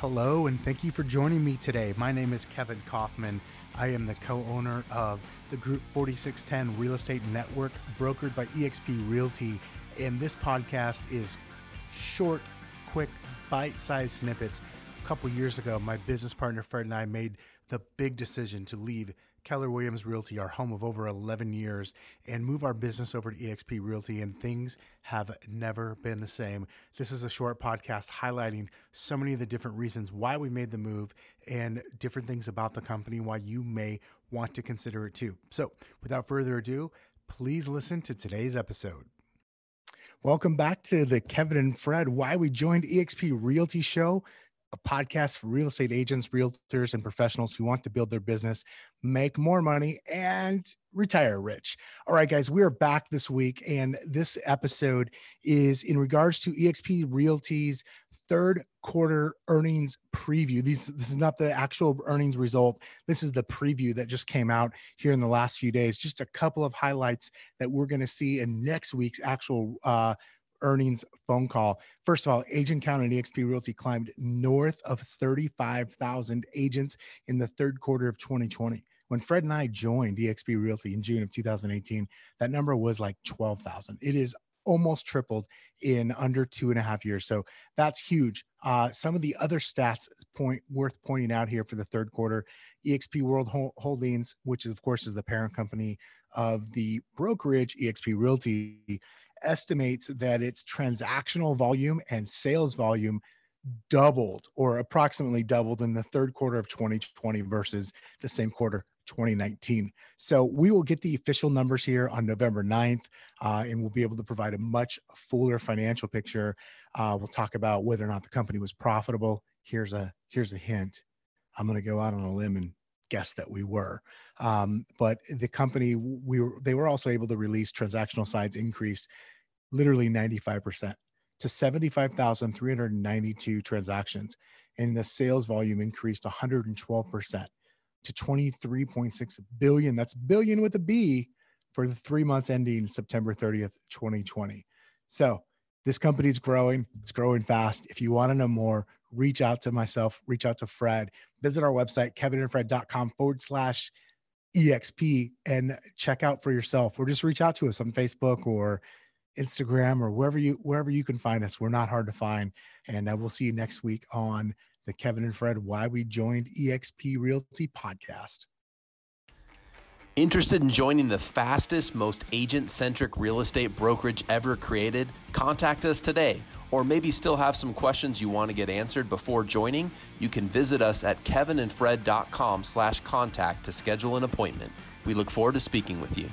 Hello, and thank you for joining me today. My name is Kevin Kaufman. I am the co owner of the Group 4610 Real Estate Network, brokered by eXp Realty. And this podcast is short, quick, bite sized snippets. A couple years ago, my business partner Fred and I made the big decision to leave Keller Williams Realty, our home of over 11 years, and move our business over to eXp Realty, and things have never been the same. This is a short podcast highlighting so many of the different reasons why we made the move and different things about the company, why you may want to consider it too. So, without further ado, please listen to today's episode. Welcome back to the Kevin and Fred Why We Joined eXp Realty Show a podcast for real estate agents, realtors, and professionals who want to build their business, make more money, and retire rich. All right, guys, we are back this week, and this episode is in regards to eXp Realty's third quarter earnings preview. These this is not the actual earnings result. This is the preview that just came out here in the last few days. Just a couple of highlights that we're going to see in next week's actual uh, earnings phone call. First of all, agent count in eXp Realty climbed north of 35,000 agents in the third quarter of 2020. When Fred and I joined eXp Realty in June of 2018, that number was like 12,000. It is almost tripled in under two and a half years. So that's huge. Uh, some of the other stats point worth pointing out here for the third quarter: EXP World Holdings, which is of course is the parent company of the brokerage EXP Realty, estimates that its transactional volume and sales volume doubled or approximately doubled in the third quarter of 2020 versus the same quarter 2019. So we will get the official numbers here on November 9th, uh, and we'll be able to provide a much fuller financial picture. Uh, we'll talk about whether or not the company was profitable. Here's a here's a hint. I'm going to go out on a limb and guess that we were. Um, but the company we were they were also able to release transactional sides increase literally 95% to 75,392 transactions and the sales volume increased 112% to 23.6 billion. That's billion with a b for the 3 months ending September 30th 2020 so this company is growing it's growing fast. If you want to know more reach out to myself reach out to fred. Visit our website kevinandfred.com forward slash exp and check out for yourself or just reach out to us on facebook or instagram or wherever you wherever you can find us we're not hard to find and uh, we'll see you next week on the kevin and fred why we joined exp realty podcast Interested in joining the fastest, most agent centric real estate brokerage ever created? Contact us today or maybe still have some questions you want to get answered before joining, you can visit us at kevinandfred.com slash contact to schedule an appointment. We look forward to speaking with you.